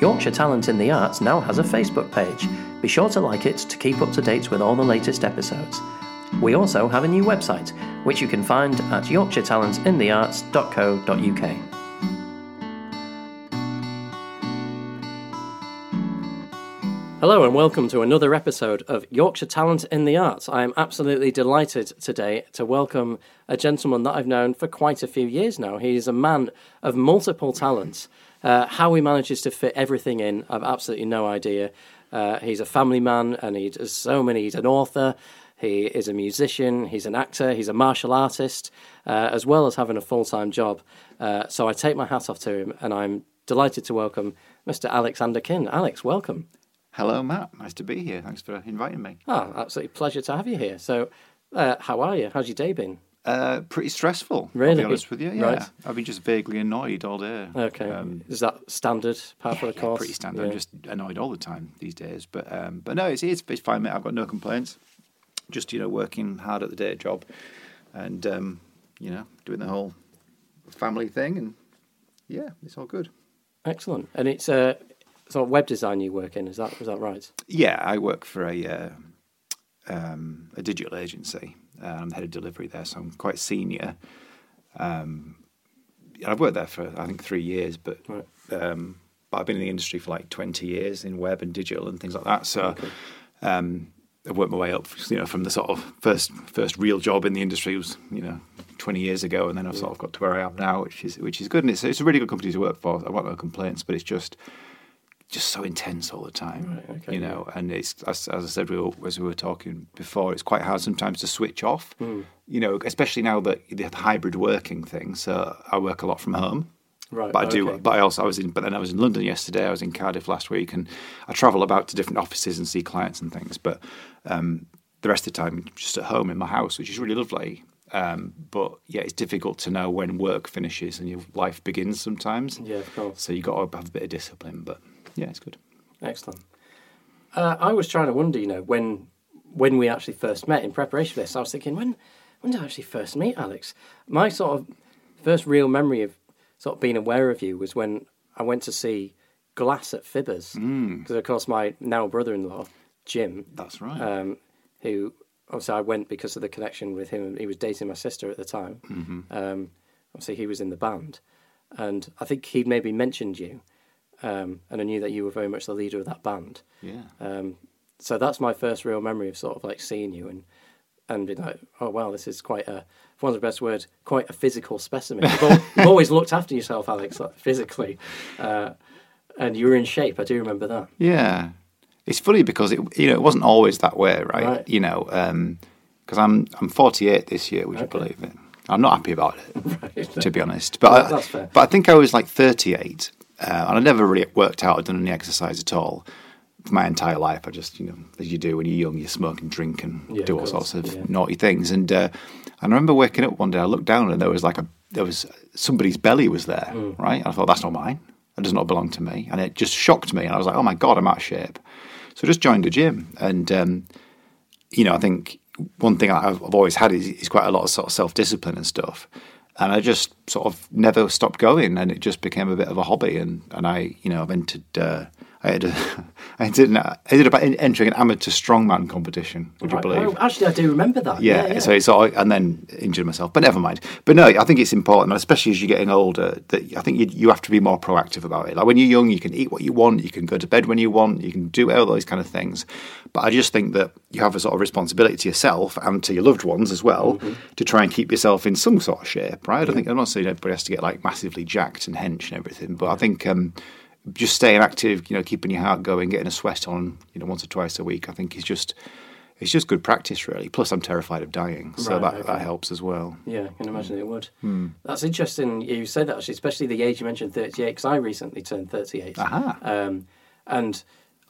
Yorkshire Talent in the Arts now has a Facebook page. Be sure to like it to keep up to date with all the latest episodes. We also have a new website, which you can find at yorkshiretalentinthearts.co.uk. Hello and welcome to another episode of Yorkshire Talent in the Arts. I am absolutely delighted today to welcome a gentleman that I've known for quite a few years now. He is a man of multiple talents. Uh, how he manages to fit everything in, I've absolutely no idea. Uh, he's a family man and he does so many. He's an author, he is a musician, he's an actor, he's a martial artist, uh, as well as having a full time job. Uh, so I take my hat off to him and I'm delighted to welcome Mr. Alexander King. Alex, welcome. Hello, Matt. Nice to be here. Thanks for inviting me. Ah, absolutely pleasure to have you here. So, uh, how are you? How's your day been? Uh, pretty stressful. Really? I'll be honest with you. Yeah. Right. I've been just vaguely annoyed all day. Okay. Um, Is that standard part of the yeah, course? pretty standard. Yeah. I'm just annoyed all the time these days. But um, but no, it's, it's it's fine, mate. I've got no complaints. Just you know, working hard at the day job, and um, you know, doing the whole family thing, and yeah, it's all good. Excellent. And it's uh, sort of web design you work in. Is that is that right? Yeah, I work for a uh, um, a digital agency. Uh, I'm the head of delivery there, so I'm quite senior. Um, I've worked there for I think three years, but Right. um, but I've been in the industry for like 20 years in web and digital and things like that. So um, I've worked my way up, you know, from the sort of first first real job in the industry was you know 20 years ago, and then I've sort of got to where I am now, which is which is good, and it's it's a really good company to work for. I've got no complaints, but it's just just so intense all the time, Right, okay, you know. And it's as, as I said, we were, as we were talking before, it's quite hard sometimes to switch off, Hmm. you know, especially now that the hybrid working thing. So I work a lot from home, Right. but I do. okay. But I also I was in. But then I was in London yesterday. I was in Cardiff last week, and I travel about to different offices and see clients and things. But um, the rest of the time, just at home in my house, which is really lovely. Um, but yeah, it's difficult to know when work finishes and your life begins sometimes. Yeah, of course. So you've got to have a bit of discipline. But yeah, it's good. Excellent. Uh, I was trying to wonder, you know, when when we actually first met in preparation for this, I was thinking, when when did I actually first meet Alex? My sort of first real memory of sort of being aware of you was when I went to see Glass at Fibbers, because of course my now brother-in-law Jim, That's right. um, who obviously I went because of the connection with him. He was dating my sister at the time. Um, obviously, he was in the band, and I think he'd maybe mentioned you, um, and I knew that you were very much the leader of that band. yeah. Um, so that's my first real memory of sort of like seeing you and and being like, oh wow, this is quite a, for want of a best word, quite a physical specimen. You've, you've always looked after yourself, Alex, like, physically, uh, and you were in shape. I do remember that. Yeah, it's funny because it you know it wasn't always that way, right? Right. You know, because I'm I'm 48 this year. Would you believe it? I'm not happy about it, Right. to be honest. But Well, I, but I think I was like 38, uh, and I never really worked out or done any exercise at all for my entire life. I just you know as you do when you're young, you smoke and drink and Yeah, do all course, sorts of yeah. naughty things. And uh, I remember waking up one day. I looked down and there was like a there was somebody's belly was there, Mm. right? I thought that's not mine. That does not belong to me, and it just shocked me. And I was like, oh my god, I'm out of shape. So I just joined a gym, and um, you know, I think one thing I've, I've always had is, is quite a lot of sort of self discipline and stuff. And I just sort of never stopped going, and it just became a bit of a hobby. And, and I, you know, I've entered. Uh, I had, a, I ended, I ended up entering an amateur strongman competition. Would you believe? Oh, actually, I do remember that. Yeah, Yeah, yeah. so it's all, and then injured myself, but never mind. But no, I think it's important, especially as you're getting older, that I think you, you have to be more proactive about it. Like when you're young, you can eat what you want, you can go to bed when you want, you can do all those kind of things. But I just think that you have a sort of responsibility to yourself and to your loved ones as well Mm-hmm. to try and keep yourself in some sort of shape, right? I think I'm not saying everybody has to get like massively jacked and hench and everything, but I think um, just staying active, you know, keeping your heart going, getting a sweat on, you know, once or twice a week, I think is just it's just good practice, really. Plus, I'm terrified of dying, so Right, that, okay. that helps as well. Yeah, I can imagine it would. Hmm. That's interesting. You say that actually, especially the age you mentioned, thirty-eight, because I recently turned thirty-eight. Aha. Um, and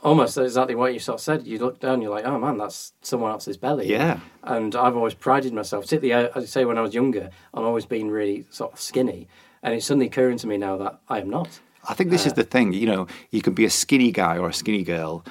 almost exactly what you sort of said. You look down, you're like, oh man, that's someone else's belly. Yeah. And I've always prided myself, particularly uh, as I say when I was younger, on always being really sort of skinny. And it's suddenly occurring to me now that I am not. I think this is the thing. You know, you can be a skinny guy or a skinny girl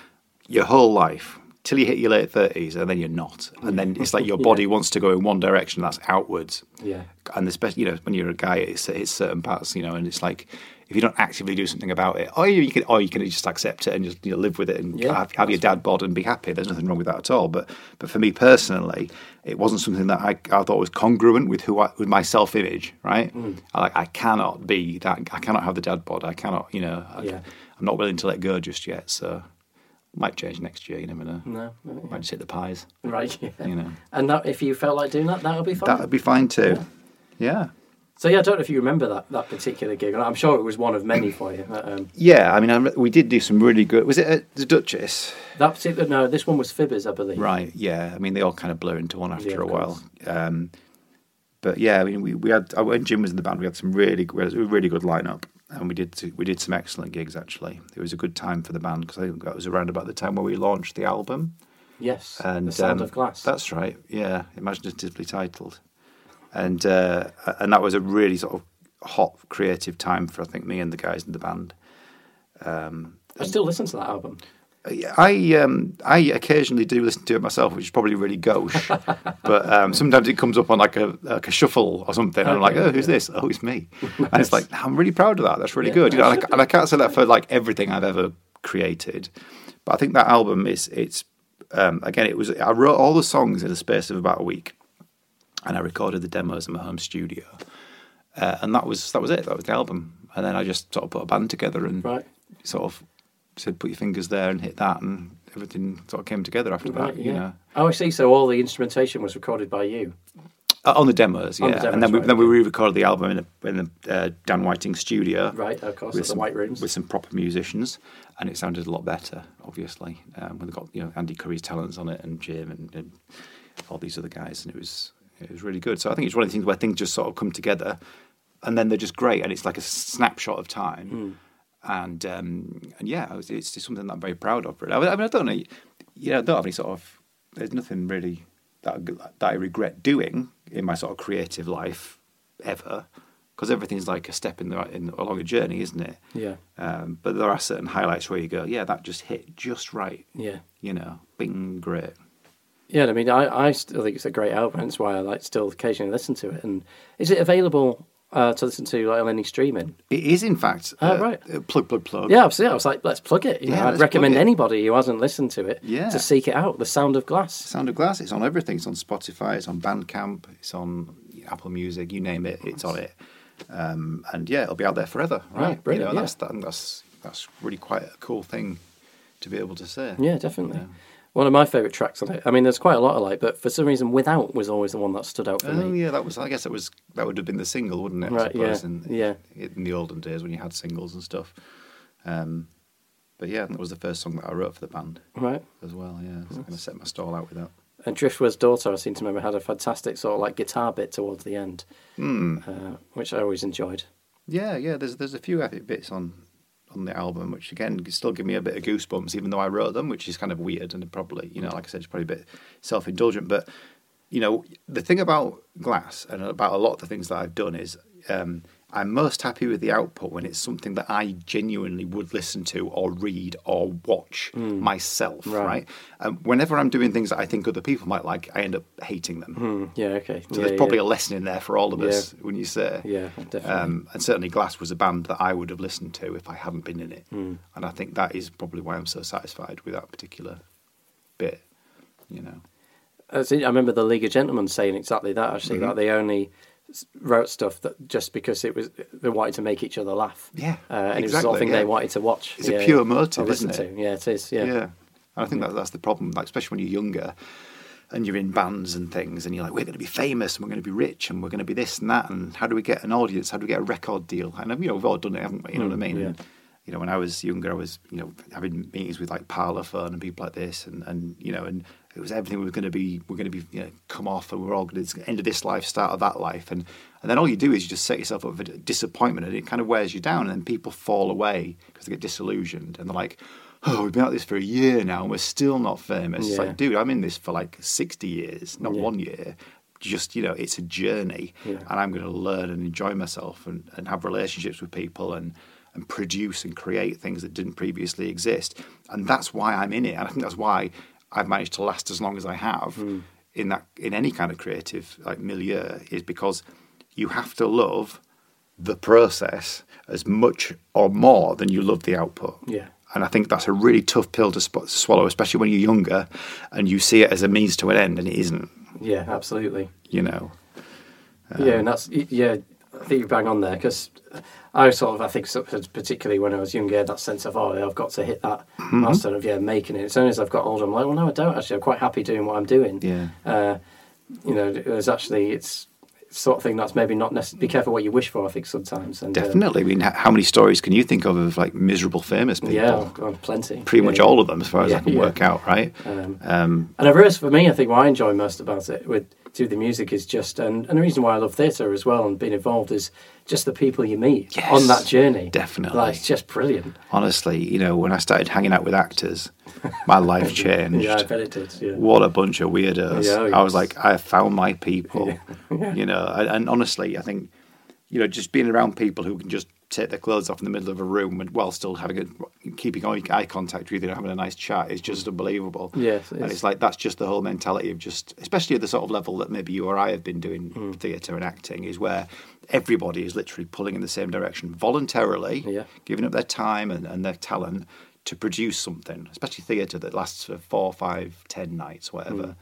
your whole life, till you hit your late thirties, and then you're not, and then it's like your body wants to go in one direction, that's outwards. Yeah. and especially you know when you're a guy, it's, it's certain parts, you know, and it's like if you don't actively do something about it, or you can, or you can just accept it and just you know, live with it and Yeah, have, have your dad bod and be happy. There's nothing wrong with that at all. But but for me personally, it wasn't something that I, I thought was congruent with who I, with my self image. Right, Mm. I, like I cannot be that. I cannot have the dad bod. I cannot. You know, I, Yeah. I'm not willing to let go just yet. So might change next year. You never know. No, no, yeah. Might just hit the pies. Right. Yeah. You know, And that, if you felt like doing that, that would be fine. that would be fine too. yeah. So yeah, I don't know if you remember that, that particular gig. I'm sure it was one of many for you. but, Um, Yeah, I mean, I, we did do some really good. Was it at the Duchess? that particular no, this one was Fibbers, I believe. Right. Yeah. I mean, they all kind of blur into one after Yeah, a of while. Um, but yeah, I mean, we, we had when Jim was in the band, we had some really we had a really good lineup, and we did we did some excellent gigs. Actually, it was a good time for the band because I think that was around about the time where we launched the album. Yes. And the Sound um, of Glass. That's right. Yeah, imaginatively titled, and uh, and that was a really sort of hot creative time for I think me and the guys in the band. Um, I still listen to that album. I um, I occasionally do listen to it myself, which is probably really gauche. but um, sometimes it comes up on like a like a shuffle or something, and I'm like, oh, who's this? Oh, it's me. And it's like I'm really proud of that. That's really Yeah, good. You know, and I, and I can't say that for like everything I've ever created, but I think that album is it's um, again it was I wrote all the songs in the space of about a week, and I recorded the demos in my home studio, uh, and that was that was it. That was the album, and then I just sort of put a band together and Right. sort of said put your fingers there and hit that and everything sort of came together after Right, that you know. Oh, I see. So all the instrumentation was recorded by you. uh, on the demos yeah the demos, and then we right, then we re-recorded the album in, a, in the uh, Dan Whiting studio. Right, of course, with at the some, White Rooms. with some proper musicians. And it sounded a lot better obviously. Um, when they got you know Andy Curry's talents on it and Jim and, and all these other guys and it was it was really good. So I think it's one of the things where things just sort of come together and then they're just great and it's like a snapshot of time. Hmm. And um, and yeah, it's, it's just something that I'm very proud of. Really. I mean, I mean, I don't know, you know, I don't have any sort of. There's nothing really that that I regret doing in my sort of creative life ever, because everything's like a step in the in along a journey, isn't it? Yeah. Um, but there are certain highlights where you go, yeah, that just hit just right. Yeah. You know, bing, great. Yeah, I mean, I, I still think it's a great album. That's why I like still occasionally listen to it. And is it available uh, to listen to like on any streaming? It is, in fact, Oh, uh, right. uh, plug, plug, plug. Yeah, absolutely. I was like, let's plug it. You Yeah, know, I'd recommend anybody who hasn't listened to it Yeah. to seek it out. The Sound of Glass. Sound of Glass. It's on everything. It's on Spotify. It's on Bandcamp. It's on Apple Music. You name it, it's on it. Um, and yeah, it'll be out there forever. Right, Right, brilliant, You know, yeah. that's that, that's that's really quite a cool thing to be able to say. Yeah, definitely. One of my favourite tracks on it. I mean, there's quite a lot I like, but for some reason, Without was always the one that stood out for Oh me. yeah, that was. I guess it was. That would have been the single, wouldn't it? I Right, yeah, In, yeah. In the olden days when you had singles and stuff. Um, but yeah, that was the first song that I wrote for the band Right. as well. Yeah, so I'm going to set my stall out with that. And Driftwood's daughter, I seem to remember, had a fantastic sort of like guitar bit towards the end, Hmm. uh, which I always enjoyed. Yeah, yeah. There's there's a few epic bits on on the album, which again still give me a bit of goosebumps, even though I wrote them, which is kind of weird and probably you know, like I said, it's probably a bit self indulgent. But you know, the thing about Glass and about a lot of the things that I've done is um, I'm most happy with the output when it's something that I genuinely would listen to or read or watch myself, Right. right? Um, whenever I'm doing things that I think other people might like, I end up hating them. Hmm, yeah, okay. So yeah, there's probably yeah. a lesson in there for all of us when you say. Yeah, definitely. Um, and certainly Glass was a band that I would have listened to if I hadn't been in it. Hmm. And I think that is probably why I'm so satisfied with that particular bit, you know. I remember the League of Gentlemen saying exactly that. Actually, Mm-hmm. that they only wrote stuff that just because it was they wanted to make each other laugh. Yeah, uh, and it was the sort of thing yeah. they wanted to watch. It's a pure motive, isn't it? to. Yeah, it is. Yeah, And I think that that's the problem, like especially when you're younger and you're in bands and things and you're like, we're going to be famous and we're going to be rich and we're going to be this and that and how do we get an audience? How do we get a record deal? And you know, we've all done it, haven't we? You know what I mean? Mm, yeah. You know, when I was younger, I was, you know, having meetings with like parlour Parlophone and people like this, and, and you know, and it was everything we were going to be, we're going to be, you know, come off, and we're all going to end of this life, start of that life, and and then all you do is you just set yourself up for disappointment, and it kind of wears you down, and then people fall away because they get disillusioned, and they're like, oh, we've been at this for a year now, and we're still not famous. It's like, dude, I'm in this for like sixty years, not Yeah. one year. Just you know, it's a journey, Yeah. and I'm going to learn and enjoy myself, and, and have relationships with people, and and produce and create things that didn't previously exist. And that's why I'm in it. And I think that's why I've managed to last as long as I have Hmm. in that in any kind of creative like milieu is because you have to love the process as much or more than you love the output. Yeah. And I think that's a really tough pill to sp- swallow, especially when you're younger and you see it as a means to an end, and it isn't. Yeah, absolutely. You know. yeah, and that's yeah. I think you bang on there because I sort of I think particularly when I was younger, that sense of oh, I've got to hit that Mm-hmm. milestone of yeah, making it. As soon as I've got older, I'm like, well, no, I don't actually. I'm quite happy doing what I'm doing. Yeah. Uh, you know, there's actually it's, sort of thing that's maybe not necessarily. Be careful what you wish for. I think sometimes. And, uh, Definitely. I mean, how many stories can you think of of like miserable famous people? yeah, oh, plenty. Pretty Yeah, much yeah. all of them, as far as Yeah, I can work out, right? Um, Um, And I realised for me, I think what I enjoy most about it with do the music is just, and, and the reason why I love theatre as well and being involved is just the people you meet Yes, on that journey. definitely. Like, it's just brilliant. honestly, you know, when I started hanging out with actors, my life changed. Yeah, I bet it did. Yeah. What a bunch of weirdos. Yeah, I was like, I found my people. yeah. You know, and, and honestly, I think, you know, just being around people who can just take their clothes off in the middle of a room and while still having a keeping eye contact with you and having a nice chat is just unbelievable. Yes, it and it's like that's just the whole mentality of just, especially at the sort of level that maybe you or I have been doing Hmm. theatre and acting, is where everybody is literally pulling in the same direction voluntarily, Yeah. giving up their time and, and their talent to produce something, especially theatre that lasts for four, five, ten nights, whatever,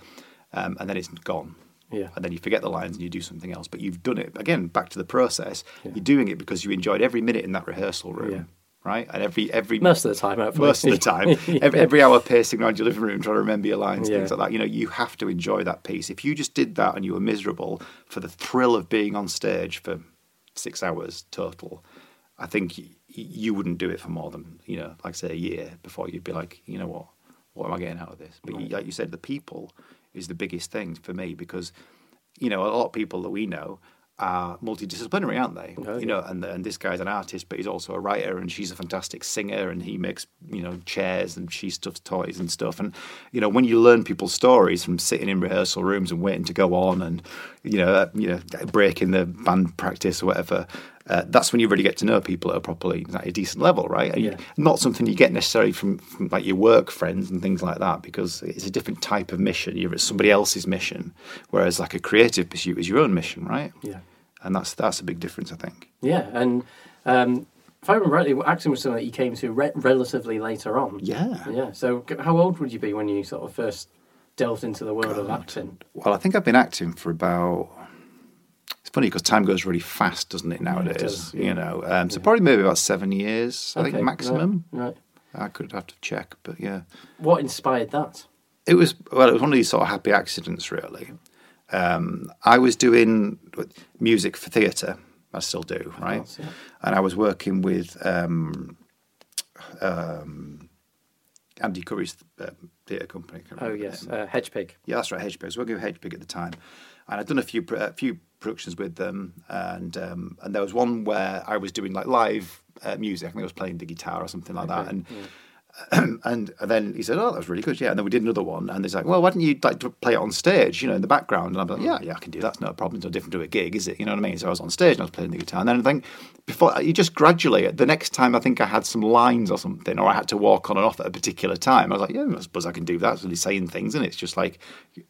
um, and then it's gone. Yeah. And then you forget the lines and you do something else. But you've done it again. Back to the process. You're doing it because you enjoyed every minute in that rehearsal room, Yeah. right? And every every Most of the time, hopefully. most of the time, every, every hour pacing around your living room trying to remember your lines, Yeah. things like that. You know, you have to enjoy that piece. If you just did that and you were miserable for the thrill of being on stage for six hours total, I think you wouldn't do it for more than you know, like say a year before you'd be like, you know what, what am I getting out of this? But you, like you said, the people is the biggest thing for me because you know a lot of people that we know are multidisciplinary, aren't they? Oh, you know, and and this guy's an artist, but he's also a writer, and she's a fantastic singer, and he makes you know chairs and she stuffs toys and stuff. And you know, when you learn people's stories from sitting in rehearsal rooms and waiting to go on, and you know, uh, you know, breaking the band practice or whatever. Uh, that's when you really get to know people at a properly at a decent level, right? And Yeah. not something you get necessarily from, from like your work friends and things like that, because it's a different type of mission. You're at somebody else's mission, whereas like a creative pursuit is your own mission, right? Yeah. and that's that's a big difference, I think. Yeah, and um, if I remember rightly, acting was something that you came to re- relatively later on. Yeah. Yeah. So, how old would you be when you sort of first delved into the world of acting? Well, I think I've been acting for about. It's funny because time goes really fast, doesn't it nowadays? does, You know, um, so probably maybe about seven years. I Okay, think maximum. Right, right. I could have to check, but yeah, What inspired that? it was well. It was one of these sort of happy accidents, really. Um, I was doing music for theatre. I still do, right? course, yeah. And I was working with um, um, Andy Curry's uh, theatre company. Oh yes, uh, Hedgepig. Yeah, that's right, Hedgepig. I was working with Hedgepig at the time, and I'd done a few a few productions with them, and um, and there was one where I was doing like live uh, music. I think I was playing the guitar or something like that, Okay, and. and then he said, "Oh, that was really good, yeah." And then we did another one, and he's like, "Well, why don't you like play it on stage, you know, in the background?" And I'm like, "Yeah, yeah, I can do that. It's no problem. It's no different to a gig, is it? You know what I mean?" So I was on stage and I was playing the guitar, and then I think before you just gradually, the next time I think I had some lines or something, or I had to walk on and off at a particular time, I was like, "Yeah, I suppose I can do that." It's really saying things, and it's just like,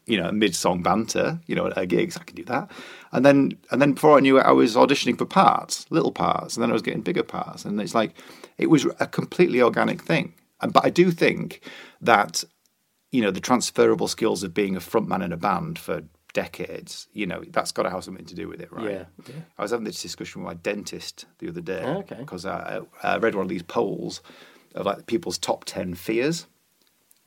you know, mid-song banter, you know, at a gigs, I can do that. And then, and then before I knew it, I was auditioning for parts, little parts, and then I was getting bigger parts, and it's like, it was a completely organic thing. But I do think that you know the transferable skills of being a frontman in a band for decades you know that's got to have something to do with it right Yeah, yeah. i was having this discussion with my dentist the other day Oh, okay. because I, I read one of these polls of like people's top 10 fears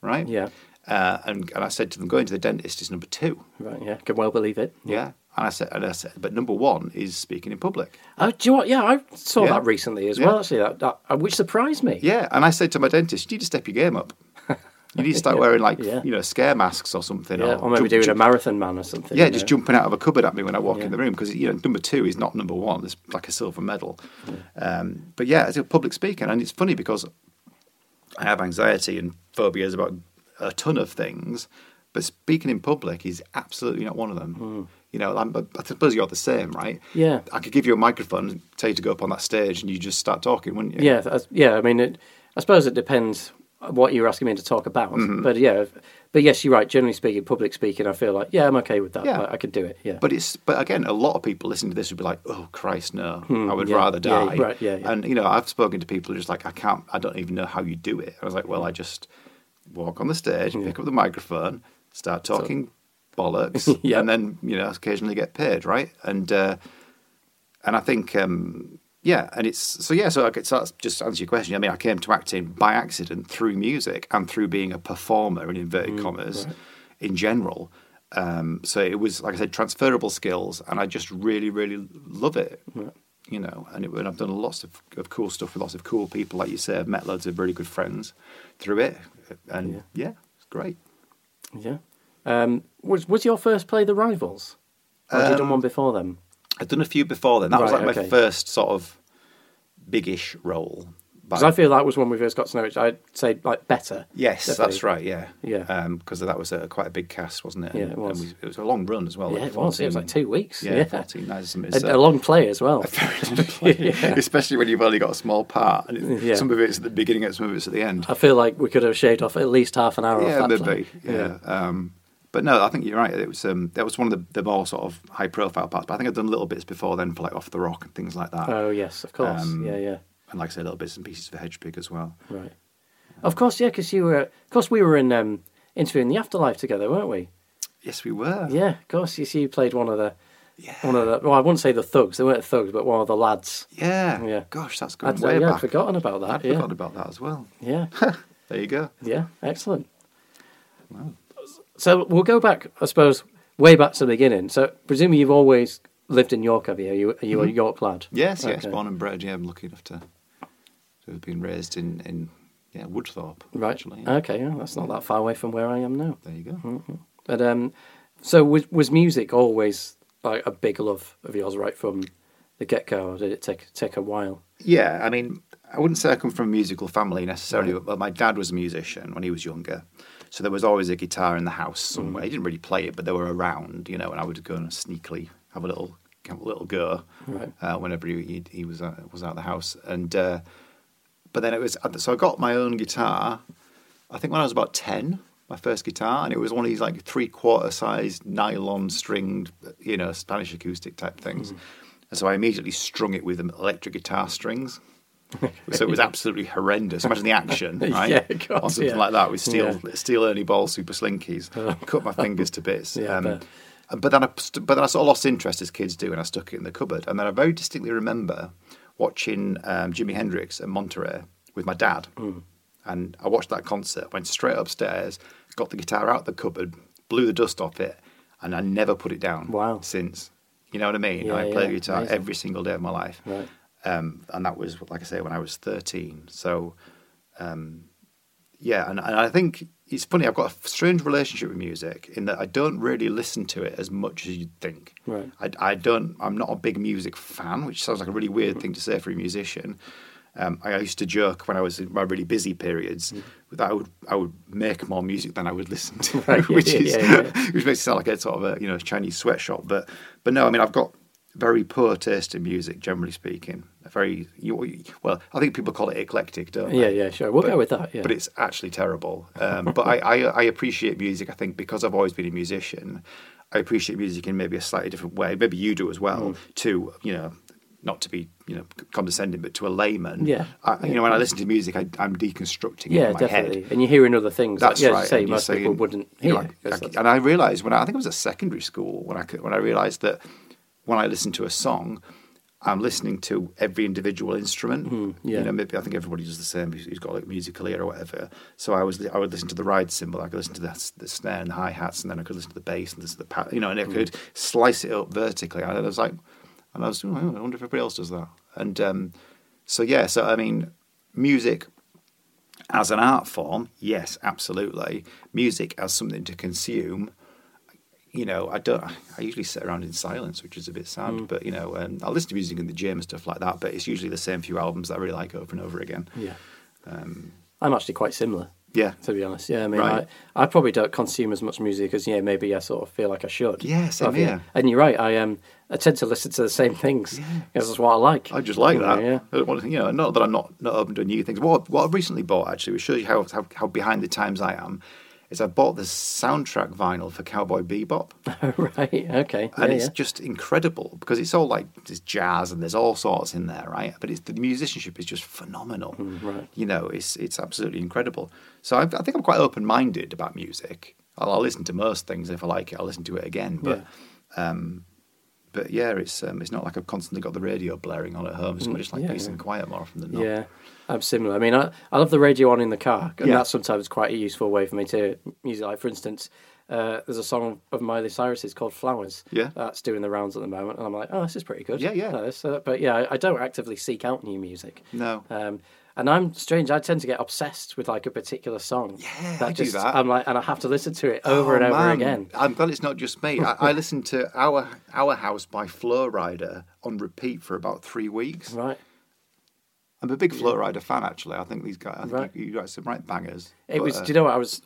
right Yeah. uh, and, and i said to them going to the dentist is number two Right. Yeah. Can well believe it. yeah and i said and i said but number one is speaking in public Oh, do you know what? Yeah, I saw Yeah. that recently as Yeah. well. Actually, that, that uh, which surprised me. Yeah, and I said to my dentist, you need to step your game up. You need to start wearing like Yeah. you know scare masks or something, Yeah, or, or maybe jump- doing a marathon man or something. yeah, you just know. jumping out of a cupboard at me when I walk Yeah. in the room because you know number two is not number one. It's like a silver medal. Um, but yeah, as a public speaking, and it's funny because I have anxiety and phobias about a ton of things, but speaking in public is absolutely not one of them. Hmm. You know, I'm, I suppose you're the same, right? Yeah. I could give you a microphone, and tell you to go up on that stage, and you just start talking, wouldn't you? Yeah, that's- yeah. I mean, it, I suppose it depends what you're asking me to talk about. Mm-hmm. But yeah, but yes, you're right. Generally speaking, public speaking, I feel like yeah, I'm okay with that. Yeah. Like, I could do it. Yeah. But it's but again, a lot of people listening to this would be like, "Oh Christ, no! I would Hmm, yeah, rather yeah, die." right, yeah, yeah. And you know, I've spoken to people who are just like, "I can't. I don't even know how you do it." I was like, "Well, I just walk on the stage, pick up the microphone, start talking bollocks, Yeah. and then you know, occasionally get paid, right?" And uh, and I think. Um, yeah, and it's so yeah. So, I could, so that's just to answer your question. I mean, I came to acting by accident through music and through being a performer in inverted Mm, commas in general. Um, so it was, like I said, transferable skills, and I just really, really love it. You know, and, it, and I've done lots of, of cool stuff with lots of cool people, like you say. I've met loads of really good friends through it, and yeah, it's great. yeah. Um, was was your first play The Rivals? Or had you done one before them? I'd done a few before then. That was Right, like my first sort of biggish role. Because I feel that was when we first got to know each. I'd say like better. Yes, Definitely. that's right. Yeah, Yeah. Because that was a, quite a big cast, wasn't it? Yeah, it was. And we, it was a long run as well. Yeah, like it was. It was like two weeks. Yeah, Yeah, fourteen something. A, long play as well. especially when you've only got a small part, and it, Yeah. some of it's at the beginning, and some of it's at the end. I feel like we could have shaved off at least half an hour yeah, off that play. maybe. Yeah. Um, but no, I think you're right. It was um, that was one of the, the more sort of high profile parts. But I think I've done little bits before then for like Off the Rock and things like that. Oh yes, of course. Um, yeah, yeah. And like I say, little bits and pieces for Hedgepig as well. Right. Of course, yeah, because you were. Of course, we were in um, interviewing the afterlife together, weren't we? Yes, we were. Yeah, of course. You see, you played one of the Yeah. one of the. Well, I wouldn't say the thugs. They weren't thugs, but one of the lads. Yeah. Yeah. Gosh, that's I'd, going way yeah, I'd forgotten about that. I'd yeah. forgotten about that as well. Yeah. There you go. Yeah, excellent. So we'll go back, I suppose, way back to the beginning. So presumably you've always lived in York, have you? Are you, are you a York lad? Yes, yes, born and bred. Yeah, I'm lucky enough to, to have been raised in, in yeah Woodthorpe. Right. Actually, yeah. Okay, yeah, that's not that far away from where I am now. there you go. Mm-hmm. But um, so was, was music always like a big love of yours right from the get go, or did it take take a while? Yeah, I mean, I wouldn't say I come from a musical family necessarily, but my dad was a musician when he was younger. So there was always a guitar in the house somewhere. He didn't really play it, but they were around, you know, and I would go and sneakily have a little have a little go Right. uh, whenever he, he, he was uh, was out of the house. And uh, but then it was so I got my own guitar. I think when I was about ten, my first guitar, and it was one of these like three quarter size nylon stringed, you know, Spanish acoustic type things. And so I immediately strung it with electric guitar strings. so it was absolutely horrendous. Imagine the action, right? Yeah, of course, On something yeah. like that with steel, Yeah. steel Ernie Ball super slinkies, cut my fingers to bits. Yeah, Um, but then I, but then I sort of lost interest as kids do, and I stuck it in the cupboard. And then I very distinctly remember watching um, Jimi Hendrix at Monterey with my dad, Hmm. and I watched that concert. Went straight upstairs, got the guitar out the cupboard, blew the dust off it, and I never put it down. Wow. Since you know what I mean? Yeah, I play yeah, guitar amazing. every single day of my life, Right. Um, and that was like I say when I was thirteen. So. Um, yeah, and, and I think it's funny. I've got a strange relationship with music in that I don't really listen to it as much as you'd think. Right. I, I don't. I'm not a big music fan, which sounds like a really weird thing to say for a musician. Um, I used to joke when I was in my really busy periods that I would I would make more music than I would listen to, Right, which yeah, is yeah, which makes it sound like a sort of a you know Chinese sweatshop. But but no, I mean I've got very poor taste in music, generally speaking. A very you, well, I think people call it eclectic, don't they? Yeah, yeah, sure. We'll But- go with that. Yeah. But it's actually terrible. Um, but I, I, I appreciate music. I think because I've always been a musician, I appreciate music in maybe a slightly different way. Maybe you do as Mm. well. To you know, not to be you know condescending, but to a layman. Yeah. I, you know, when I listen to music, I, I'm deconstructing it yeah, in my definitely. head. And you're hearing other things. That's like, yeah, right. Say, most people wouldn't hear. 'cause I- and I realised when I, I think it was at secondary school when I could, when I realised that when I listened to a song, I'm listening to every individual instrument. Mm-hmm. yeah. You know, maybe I think everybody does the same. who's who's got like musical ear or whatever. So I was I would listen to the ride cymbal. I could listen to the, the snare and the hi hats, and then I could listen to the bass and listen to the pat. You know, and I could slice it up vertically. And I was like, and I was, oh, I wonder if everybody else does that. And um, so yeah, so I mean, music as an art form, yes, absolutely. Music as something to consume, you know, I don't. I usually sit around in silence, which is a bit sad. Mm. But you know, um, I listen to music in the gym and stuff like that. But it's usually the same few albums that I really like over and over again. Yeah. Um, I'm actually quite similar. Yeah. To be honest, yeah, I mean, Right. I, I probably don't consume as much music as yeah, maybe I sort of feel like I should. Yeah, same But, yeah. here. And you're right. I um, I tend to listen to the same things because that's what I like. I just like You know, that. Yeah. I don't want to, you know, not that I'm not, not open to new things. What, what I recently bought, actually, which shows you how, how, how behind the times I am, is I bought the soundtrack vinyl for Cowboy Bebop. right. Okay. and yeah, it's yeah. just incredible because it's all like there's jazz and there's all sorts in there, right? But it's the musicianship is just phenomenal. Mm, right. You know, it's it's absolutely incredible. So I, I think I'm quite open minded about music. I'll, I'll listen to most things if I like it. I'll listen to it again, but. Um, but yeah, it's um, it's not like I've constantly got the radio blaring on at home. It's I just like Mm, yeah, peace yeah. and quiet more often than not. Yeah, I'm similar. I mean, I, I love the radio on in the car, and Yeah. that's sometimes quite a useful way for me to use it. Like, for instance, uh, there's a song of Miley Cyrus's called "Flowers." Yeah. that's doing the rounds at the moment, and I'm like, oh, this is pretty good. Yeah, yeah. No, this, uh, but yeah, I, I don't actively seek out new music. No. Um, and I'm strange. I tend to get obsessed with like a particular song. Yeah, I do just, that. I'm like, and I have to listen to it over Oh, and over man. again. I'm glad it's not just me. I, I listened to Our Our House by Flo Rida on repeat for about three weeks. Right. I'm a big Flo Rida fan, actually. I think these guys, I think Right. you, you guys some right bangers. It But, was. uh, Do you know what I was?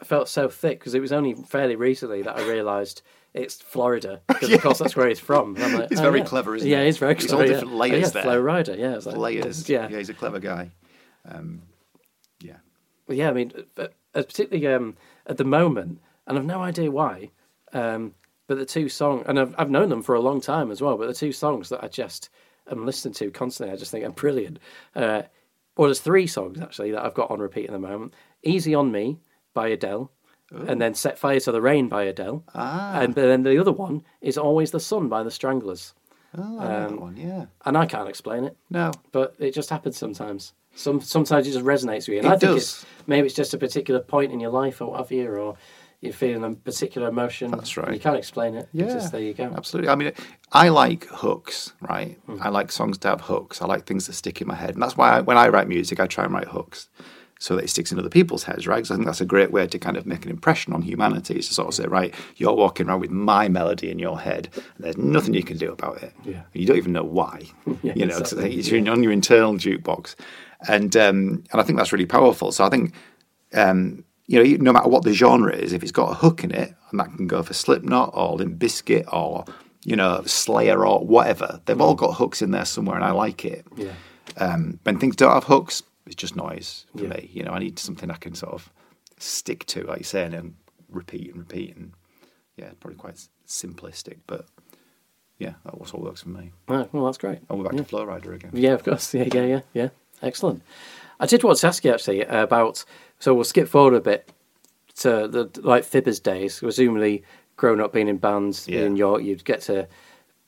I felt so thick because it was only fairly recently that I realised it's Florida because of course that's where he's from. Like, He's oh, very yeah. clever, isn't yeah, he? Yeah, he's very He's clever. all yeah. different Oh, layers yeah, there. Flo Rida. Yeah, like, layers. Yeah, yeah, he's a clever guy. Um, yeah, Well, yeah, I mean, uh, uh, particularly um, at the moment, and I've no idea why, um, but the two songs, and I've, I've known them for a long time as well, but the two songs that I just am listening to constantly, I just think are brilliant. Uh, well, there's three songs actually that I've got on repeat at the moment Easy on Me by Adele, and then Set Fire to the Rain by Adele. Ah. And then the other one is Always the Sun by the Stranglers. oh, I know that Um, one. Yeah, And I can't explain it no, but it just happens sometimes. Some sometimes it just resonates with you. And It I think does. it's maybe it's just a particular point in your life or what have you, or you're feeling a particular emotion. That's right. You can't explain it. Yeah. just there you go. Absolutely. I mean, I like hooks, right? Hmm. I like songs to have hooks. I like things that stick in my head, and that's why I, when I write music, I try and write hooks so that it sticks in other people's heads, right? Because I think that's a great way to kind of make an impression on humanity. Is to sort of say, right, you're walking around with my melody in your head, and there's nothing you can do about it. Yeah. You don't even know why. Yeah, you know, exactly, it's on your internal jukebox, and um, and I think that's really powerful. So I think. Um, you know, no matter what the genre is, if it's got a hook in it, and that can go for Slipknot or Limp Bizkit or you know Slayer or whatever, they've all got hooks in there somewhere, and I like it. Yeah. Um, when things don't have hooks, it's just noise for Yeah. me. You know, I need something I can sort of stick to, like you say, and then repeat and repeat, and yeah, probably quite simplistic, but yeah, that also works for me. Right, well, that's great. And we're back to Flo Rida again. Yeah, of course. Yeah, yeah, yeah, yeah. Excellent. I did want to ask you actually about. So we'll skip forward a bit to the like Fibbers days. Presumably, growing up being in bands Yeah. in York, you'd get to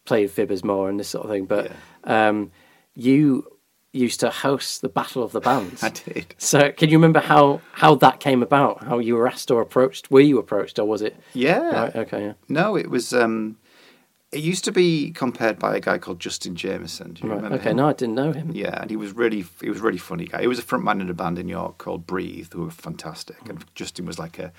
play Fibbers more and this sort of thing. But um, you used to host the Battle of the Bands. I did. So, can you remember how how that came about? How you were asked or approached? Were you approached, or was it? Yeah. Right. Okay. Yeah. No, it was. Um, it used to be compared by a guy called Justin Jameson. Do you Right. remember Okay. him? No, I didn't know him. Yeah, and he was really he was really funny guy. He was a frontman in a band in York called Breathe, who were fantastic, and Justin was like a,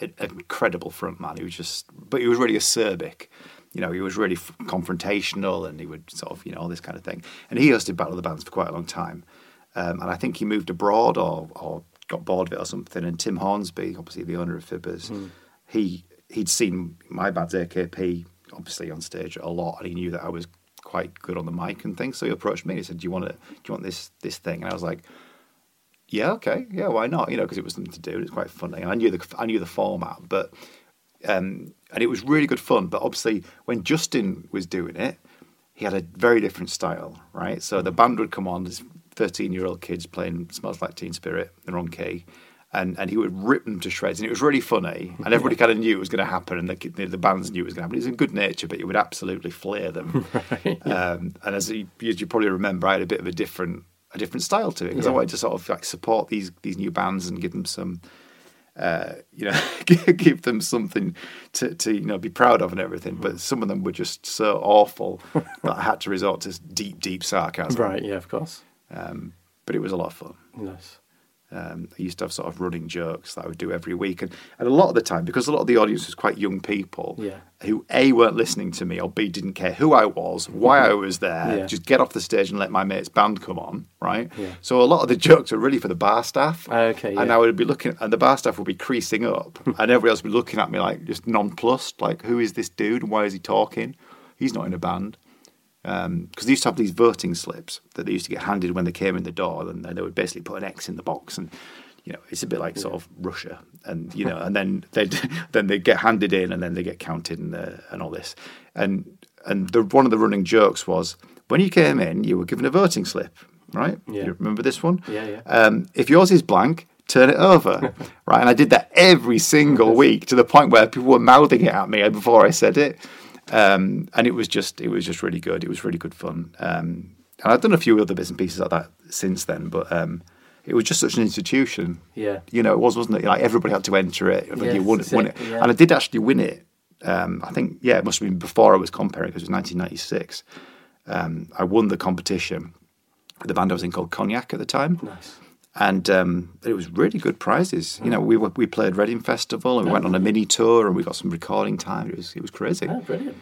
an incredible frontman. He was just, but he was really acerbic. You know, he was really f- confrontational, and he would sort of you know all this kind of thing. And he hosted Battle of the Bands for quite a long time, um, and I think he moved abroad or or got bored of it or something. And Tim Hornsby, obviously the owner of Fibbers, he he'd seen my band's AKP obviously on stage a lot, and he knew that I was quite good on the mic and things. So he approached me and he said, "Do you want to? Do you want this this thing?" And I was like, "Yeah, okay, yeah, why not?" You know, because it was something to do. and It was quite funny, and I knew the I knew the format, but um, and it was really good fun. But obviously, when Justin was doing it, he had a very different style, right? So the band would come on, this thirteen-year-old kids playing "Smells Like Teen Spirit," they're on key. And, and he would rip them to shreds, and it was really funny. And everybody kind of knew it was going to happen, and the, the, bands knew it was going to happen. He was in good nature, but he would absolutely flare them. um, and as you, as you probably remember, I had a bit of a different a different style to it because I wanted to sort of like support these these new bands and give them some uh, you know, give them something to, to you know be proud of and everything. But some of them were just so awful that I had to resort to deep, deep sarcasm. Right. Yeah. Of course. Um, but it was a lot of fun. Nice. Um, I used to have sort of running jokes that I would do every week, and, and a lot of the time, because a lot of the audience was quite young people, Yeah. who a weren't listening to me, or b didn't care who I was, why I was there, Yeah. just get off the stage and let my mate's band come on, right? Yeah. So a lot of the jokes are really for the bar staff, Okay, and. I would be looking, and the bar staff would be creasing up, and everybody else would be looking at me like just nonplussed, like who is this dude and why is he talking? He's not in a band because they used to have these voting slips that they used to get handed when they came in the door, and then they would basically put an X in the box, and you know it's a bit like sort of Russia, and you know, and then they then they get handed in, and then they get counted, and uh, and all this, and and the, one of the running jokes was when you came in, you were given a voting slip, right? Yeah. You remember this one? Yeah, yeah. Um, if yours is blank. Turn it over, right? And I did that every single week to the point where people were mouthing it at me before I said it um, and it was just it was just really good. It was really good fun. Um, and I've done a few other bits and pieces like that since then, but um, it was just such an institution. Yeah. You know, it was, wasn't it? Like everybody had to enter it. Think Yes, you won, won it, yeah. and I did actually win it. Um, I think yeah, it must have been before I was comparing because it was 1996. Um, I won the competition. The band I was in called Cognac at the time Nice. And um, it was really good prizes. You know, we were, we played Reading Festival and we went on a mini tour and we got some recording time. It was it was crazy. Oh, brilliant.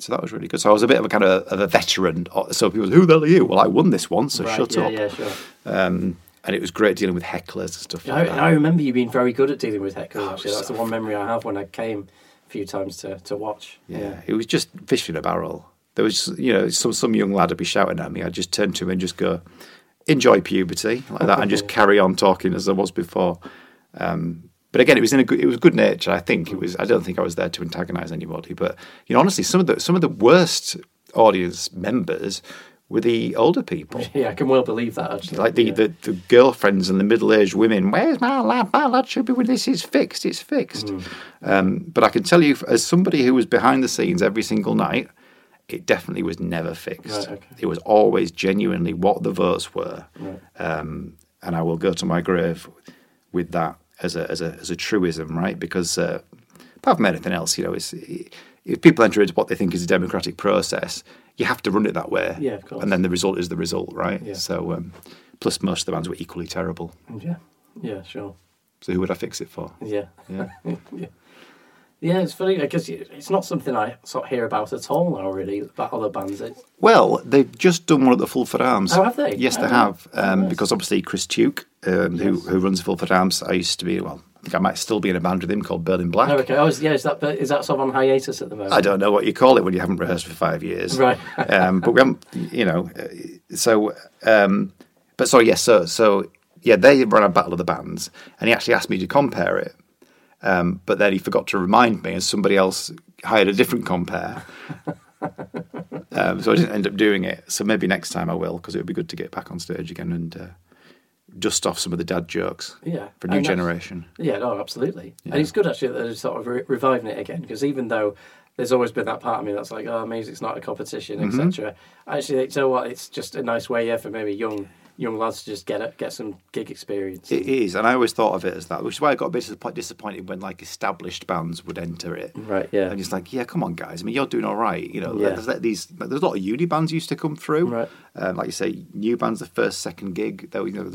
So that was really good. So I was a bit of a kind of, of a veteran. So people, who the hell are you? Well, I won this once, so right, shut yeah, up. Yeah, sure. Um, and it was great dealing with hecklers and stuff I, like that. I remember you being very good at dealing with hecklers. Oh, actually, that's the one memory I have when I came a few times to, to watch. Yeah, it was just fish in a barrel. There was, you know, some some young lad would be shouting at me. I'd just turn to him and just go, "Enjoy puberty," like that, and just carry on talking as I was before. Um, but again, it was in a good, it was good nature. I think it was. I don't think I was there to antagonise anybody. But you know, honestly, some of the some of the worst audience members were the older people. Yeah, I can well believe that actually. Like the, yeah. the, the girlfriends and the middle aged women, where's my lad? My lad should be when this is fixed. It's fixed. Mm. Um, but I can tell you, as somebody who was behind the scenes every single night, it definitely was never fixed. Right, okay. It was always genuinely what the votes were. Right. Um, and I will go to my grave with that as a, as a, as a truism, right? Because uh, apart from anything else, you know, it's, if people enter into what they think is a democratic process, you have to run it that way. Yeah, of course. And then the result is the result, right? Yeah. So, um, plus most of the bands were equally terrible. yeah, yeah, sure. So who would I fix it for? Yeah. Yeah. Yeah, it's funny because it's not something I sort of hear about at all now, really, about other bands. It's, Well, they've just done one at the Fulford Arms. Oh, have they? Yes, they Oh, have. Um, nice. Because obviously Chris Tuke, um, who Yes. who runs Fulford Arms, I used to be. Well, I think I might still be in a band with him called Berlin Black. oh, okay. Oh, is, yeah, is that is that sort of on hiatus at the moment? I don't know what you call it when you haven't rehearsed for five years, Right. um, but we haven't, you know. uh, So, um, but so yes, so so yeah, they ran a battle of the bands, and he actually asked me to compare it. Um, but then he forgot to remind me, and somebody else hired a different compare. um, so I didn't end up doing it. So maybe next time I will, because it would be good to get back on stage again and uh, dust off some of the dad jokes Yeah. for a new generation. Yeah, no, absolutely. Yeah. And it's good actually that they're sort of re- reviving it again because even though there's always been that part of me that's like, oh, music's not a competition, Mm-hmm. etc. Actually, you know what? It's just a nice way, yeah, for maybe young young lads to just get it, get some gig experience. It is, and I always thought of it as that, which is why I got a bit disappointed when like established bands would enter it. right? Yeah. And it's like, yeah, come on, guys. I mean, you're doing all right. You know, Yeah. there's let these. There's a lot of uni bands used to come through. Right. Um, like you say, new bands, the first, second gig, they were you know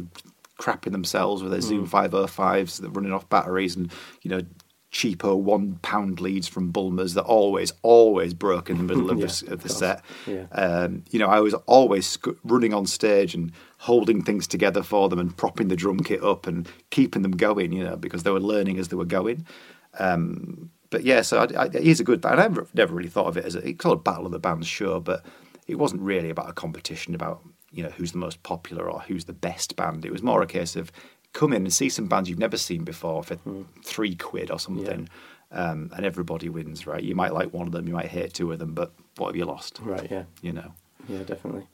crapping themselves with their Mm. Zoom five oh fives that are running off batteries and you know cheapo one pound leads from Bulmers that always always broke in the middle of, Yeah, the, of the of set. Yeah. Um, you know, I was always sc- running on stage and holding things together for them and propping the drum kit up and keeping them going. You know, because they were learning as they were going. Um, but yeah, so I, I, it is a good band. I never, never really thought of it as a it's called a battle of the bands, sure, but it wasn't really about a competition about you know who's the most popular or who's the best band. It was more a case of come in and see some bands you've never seen before for three quid or something, um, and everybody wins, right? You might like one of them, you might hate two of them, but what have you lost? Right. Yeah. You know, Yeah. Definitely.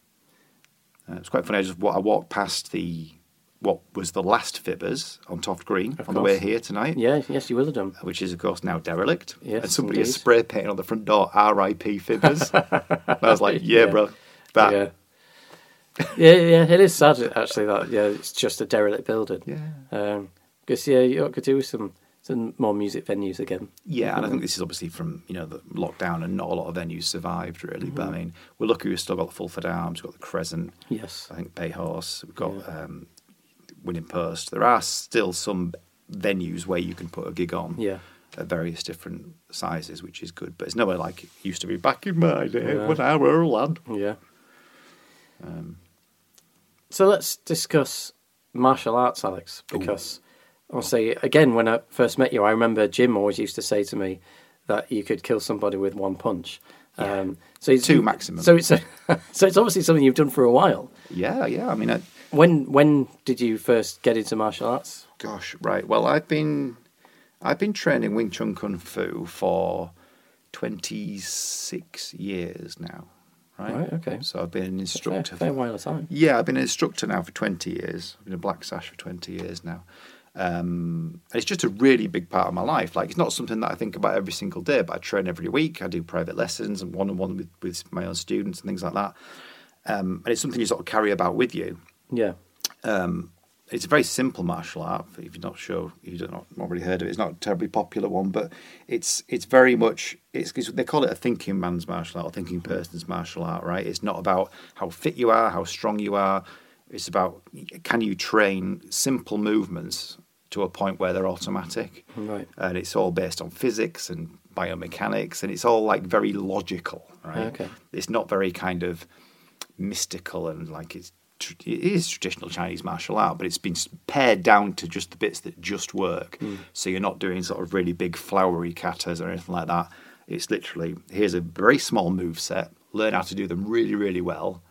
uh, it's quite funny. I just I walked past the what was the last Fibbers on Toft Green Of on the way here tonight. Yeah. Yes, you will have done. which is of course now derelict. Yes, and somebody is indeed. spray painting on the front door "R.I.P. Fibbers." I was like, "Yeah, Yeah. bro, that." Yeah. yeah, yeah, it is sad actually that yeah, it's just a derelict building. Yeah. Because yeah, you could do with some some more music venues again. Yeah, and I think this is obviously from you know the lockdown, and not a lot of venues survived really. But I Mm-hmm. mean, we're lucky we've still got the Fulford Arms, we've got the Crescent, Yes. I think Bay Horse, we've got um, winning post. There are still some venues where you can put a gig on Yeah. at various different sizes, which is good. But it's nowhere like it used to be back in my day Yeah. when I were a lad. Yeah. Um, So let's discuss martial arts, Alex, because I'll say again, when I first met you, I remember Jim always used to say to me that you could kill somebody with one punch. Yeah. Um, so it's, Two maximum. So it's so it's obviously something you've done for a while. yeah, yeah. I mean, I, When when did you first get into martial arts? Gosh, right. Well, I've been I've been training Wing Chun Kung Fu for twenty six years now. Right. Right, okay. So I've been an Fair, instructor. fair for, while of time. yeah, I've been an instructor now for twenty years. I've been a black sash for twenty years now. Um, it's just a really big part of my life. Like it's not something that I think about every single day, but I train every week. I do private lessons and one on one with with my own students and things like that. Um, and it's something you sort of carry about with you Yeah. um, it's a very simple martial art. If you're not sure, you've not, not really heard of it. It's not a terribly popular one, but it's it's very much it's, it's they call it a thinking man's martial art, or thinking person's martial art. Right? It's not about how fit you are, how strong you are. It's about can you train simple movements to a point where they're automatic, Right. and it's all based on physics and biomechanics, and it's all like very logical. Right? Okay. It's not very kind of mystical and like it's it is traditional Chinese martial art, but it's been pared down to just the bits that just work. Hmm. So you're not doing sort of really big flowery katas or anything like that. It's literally here's a very small move set. Learn how to do them really, really well,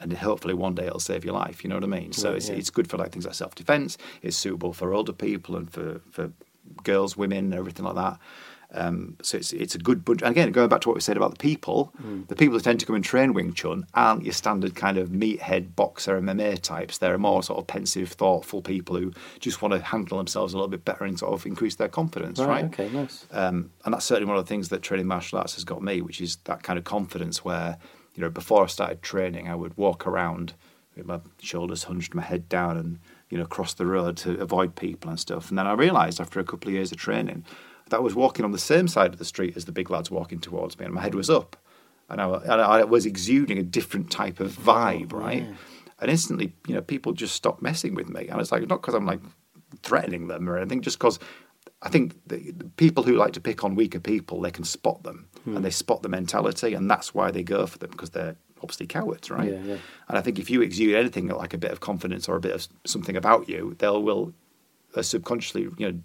and hopefully one day it'll save your life. You know what I mean? So Right, it's yeah. it's good for like things like self defense. It's suitable for older people and for for girls, women, everything like that. Um, so it's it's a good bunch. And again, going back to what we said about the people, the people that tend to come and train Wing Chun aren't your standard kind of meathead boxer MMA types. They're more sort of pensive, thoughtful people who just want to handle themselves a little bit better and sort of increase their confidence, Right. right? Okay. Nice. Um, and that's certainly one of the things that training martial arts has got me, which is that kind of confidence where, you know, before I started training, I would walk around with my shoulders hunched, my head down, and, you know, cross the road to avoid people and stuff. And then I realised after a couple of years of training that I was walking on the same side of the street as the big lads walking towards me, and my head was up. And I, and I was exuding a different type of vibe, right? And instantly, you know, people just stopped messing with me. And it's like, not because I'm like threatening them or anything, just because I think the, the people who like to pick on weaker people, they can spot them and they spot the mentality, and that's why they go for them because they're obviously cowards, right? Yeah, yeah. And I think if you exude anything like a bit of confidence or a bit of something about you, they'll will uh, subconsciously, you know,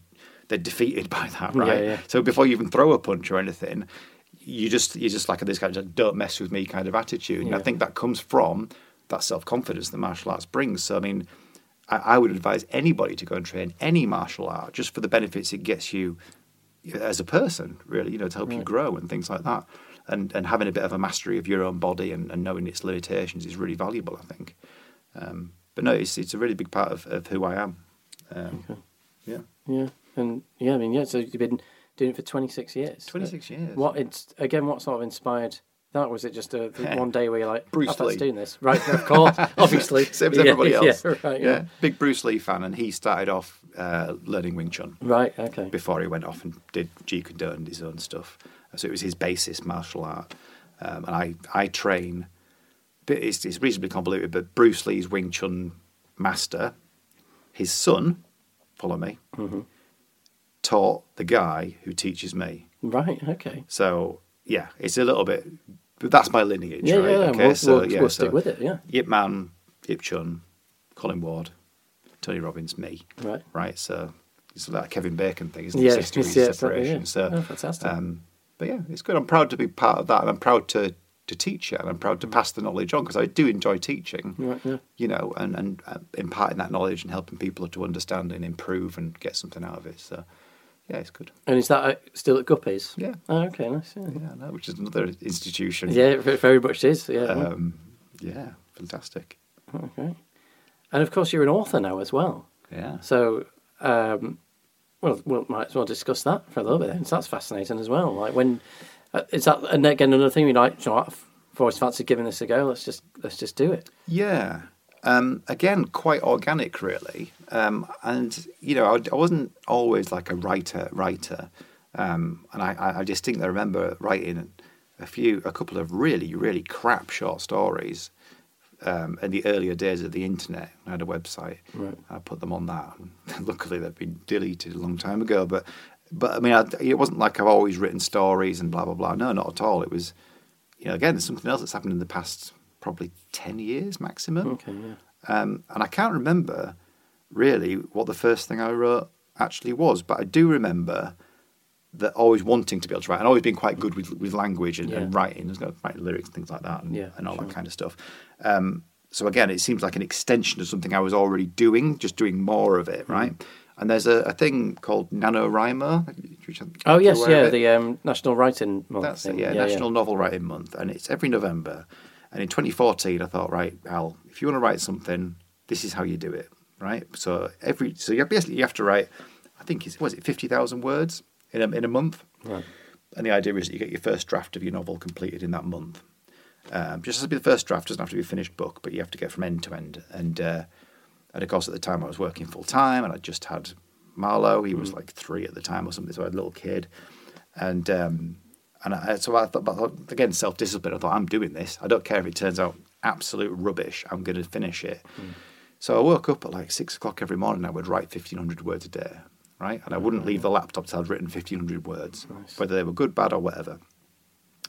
they're defeated by that, right? yeah. So before you even throw a punch or anything, you just you're just like this kind of don't mess with me kind of attitude. And I think that comes from that self confidence that martial arts brings. So I mean, I, I would advise anybody to go and train any martial art just for the benefits it gets you as a person, really, you know, to help you grow and things like that. And and having a bit of a mastery of your own body and, and knowing its limitations is really valuable, I think. Um, but no, it's it's a really big part of, of who I am. Um, Okay. Yeah, Yeah. And yeah, I mean, yeah. So you've been doing it for twenty six years. twenty six years. What it's again? What sort of inspired that? Was it just a one day where you're like, Bruce I fancy Lee. doing this, right? Of course, obviously, Same as Yeah, everybody else. Yeah, right. Yeah, Yeah. big Bruce Lee fan, and he started off uh, learning Wing Chun Right. Okay. before he went off and did Jeet Kune Do and his own stuff. So it was his basis martial art, um, and I I train. But it's, it's reasonably convoluted, but Bruce Lee's Wing Chun master, his son, follow me, Mm-hmm. Taught the guy who teaches me. Right. Okay. So yeah, it's a little bit. But that's my lineage, Yeah. right? Yeah. okay, we'll, so we'll, yeah, we'll so stick with it. Yeah. Yip Man, Yip Chun, Colin Ward, Tony Robbins, me, Right. right? So it's like a Kevin Bacon thing, isn't it? Yeah. Yeah, separation. So, Oh, fantastic. um, but yeah, it's good. I'm proud to be part of that, and I'm proud to to teach it, and I'm proud to pass the knowledge on because I do enjoy teaching. Mm. Right. Yeah. You know, and and uh, imparting that knowledge and helping people to understand and improve and get something out of it. So, yeah, it's good. And is that uh, still at Guppies? Yeah, Oh, okay. Nice. Yeah. yeah, no, which is another institution. Yeah. It very much is. Yeah. um, yeah, fantastic. okay. And of course, you're an author now as well. Yeah. So, um, well, we might as well discuss that for a little bit. Then. So that's fascinating as well. Like when uh, is that? And again, another thing we like. You know, I've always fancied giving this a go. Let's just let's just do it. Yeah. Um, again, quite organic, really. Um, and you know, I, I wasn't always like a writer, writer. Um, and I, I- I distinctly remember writing a few, a couple of really, really crap short stories um, in the earlier days of the internet. I had a website. Right. I put them on that. Luckily, they've been deleted a long time ago. But but I mean, I, it wasn't like I've always written stories and blah blah blah. No, not at all. It was, you know, again, there's something else that's happened in the past probably ten years maximum. Okay, yeah. Um, and I can't remember really what the first thing I wrote actually was, but I do remember that always wanting to be able to write and always being quite good with, with language and, and writing, there's no writing lyrics and things like that and, Yeah, and all sure. that kind of stuff. Um, so again, it seems like an extension of something I was already doing, just doing more of it, right? And there's a, a thing called NaNoWriMo. which I'm- Oh yes, yeah, the um, National Writing Month. That's it, thing. yeah, National Novel Writing Month, and it's every November. And in 2014, I thought, right, Al, if you want to write something, this is how you do it, right? So every, so you have, basically you have to write, I think it's was it 50,000 words in a in a month, Right. and the idea is that you get your first draft of your novel completed in that month. Um, just has to be the first draft, doesn't have to be a finished book, but you have to get from end to end. And uh, and of course, at the time, I was working full time, and I just had Marlowe. He was like three at the time or something, so I had a little kid. And um, and I, so I thought, but again, self discipline. I thought, I'm doing this. I don't care if it turns out absolute rubbish. I'm going to finish it. Hmm. So I woke up at like six o'clock every morning. And I would write 1,500 words a day, right? And I wouldn't leave ah. the laptop till I'd written 1,500 words, Nice. whether they were good, bad, or whatever.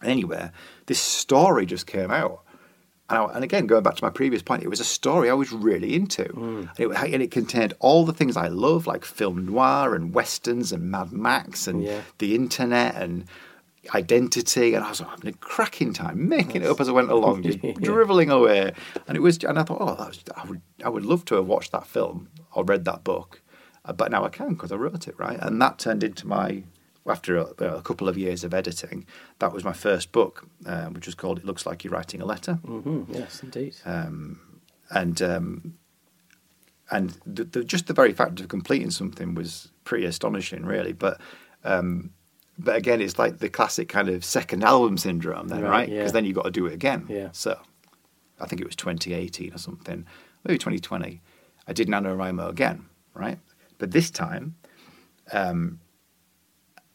Anyway, this story just came out. And, I, and again, going back to my previous point, it was a story I was really into. Hmm. And, it, and it contained all the things I love, like film noir and westerns and Mad Max and Yeah. the internet and identity. And I was having a cracking time making it up as I went along, just Yeah. driveling away. And it was, and I thought, oh, that was, I would, I would love to have watched that film or read that book, Uh, but now I can because I wrote it right. And that turned into my. After a, a couple of years of editing, that was my first book, uh, which was called "It Looks Like You're Writing a Letter." hmm Yes, indeed. and um, and the, the, just the very fact of completing something was pretty astonishing, really. But um, but again, it's like the classic kind of second album syndrome, then, Right, right? Because yeah. then you've got to do it again. Yeah. So I think it was 2018 or something, maybe 2020. I did NaNoWriMo again, right? But this time, um,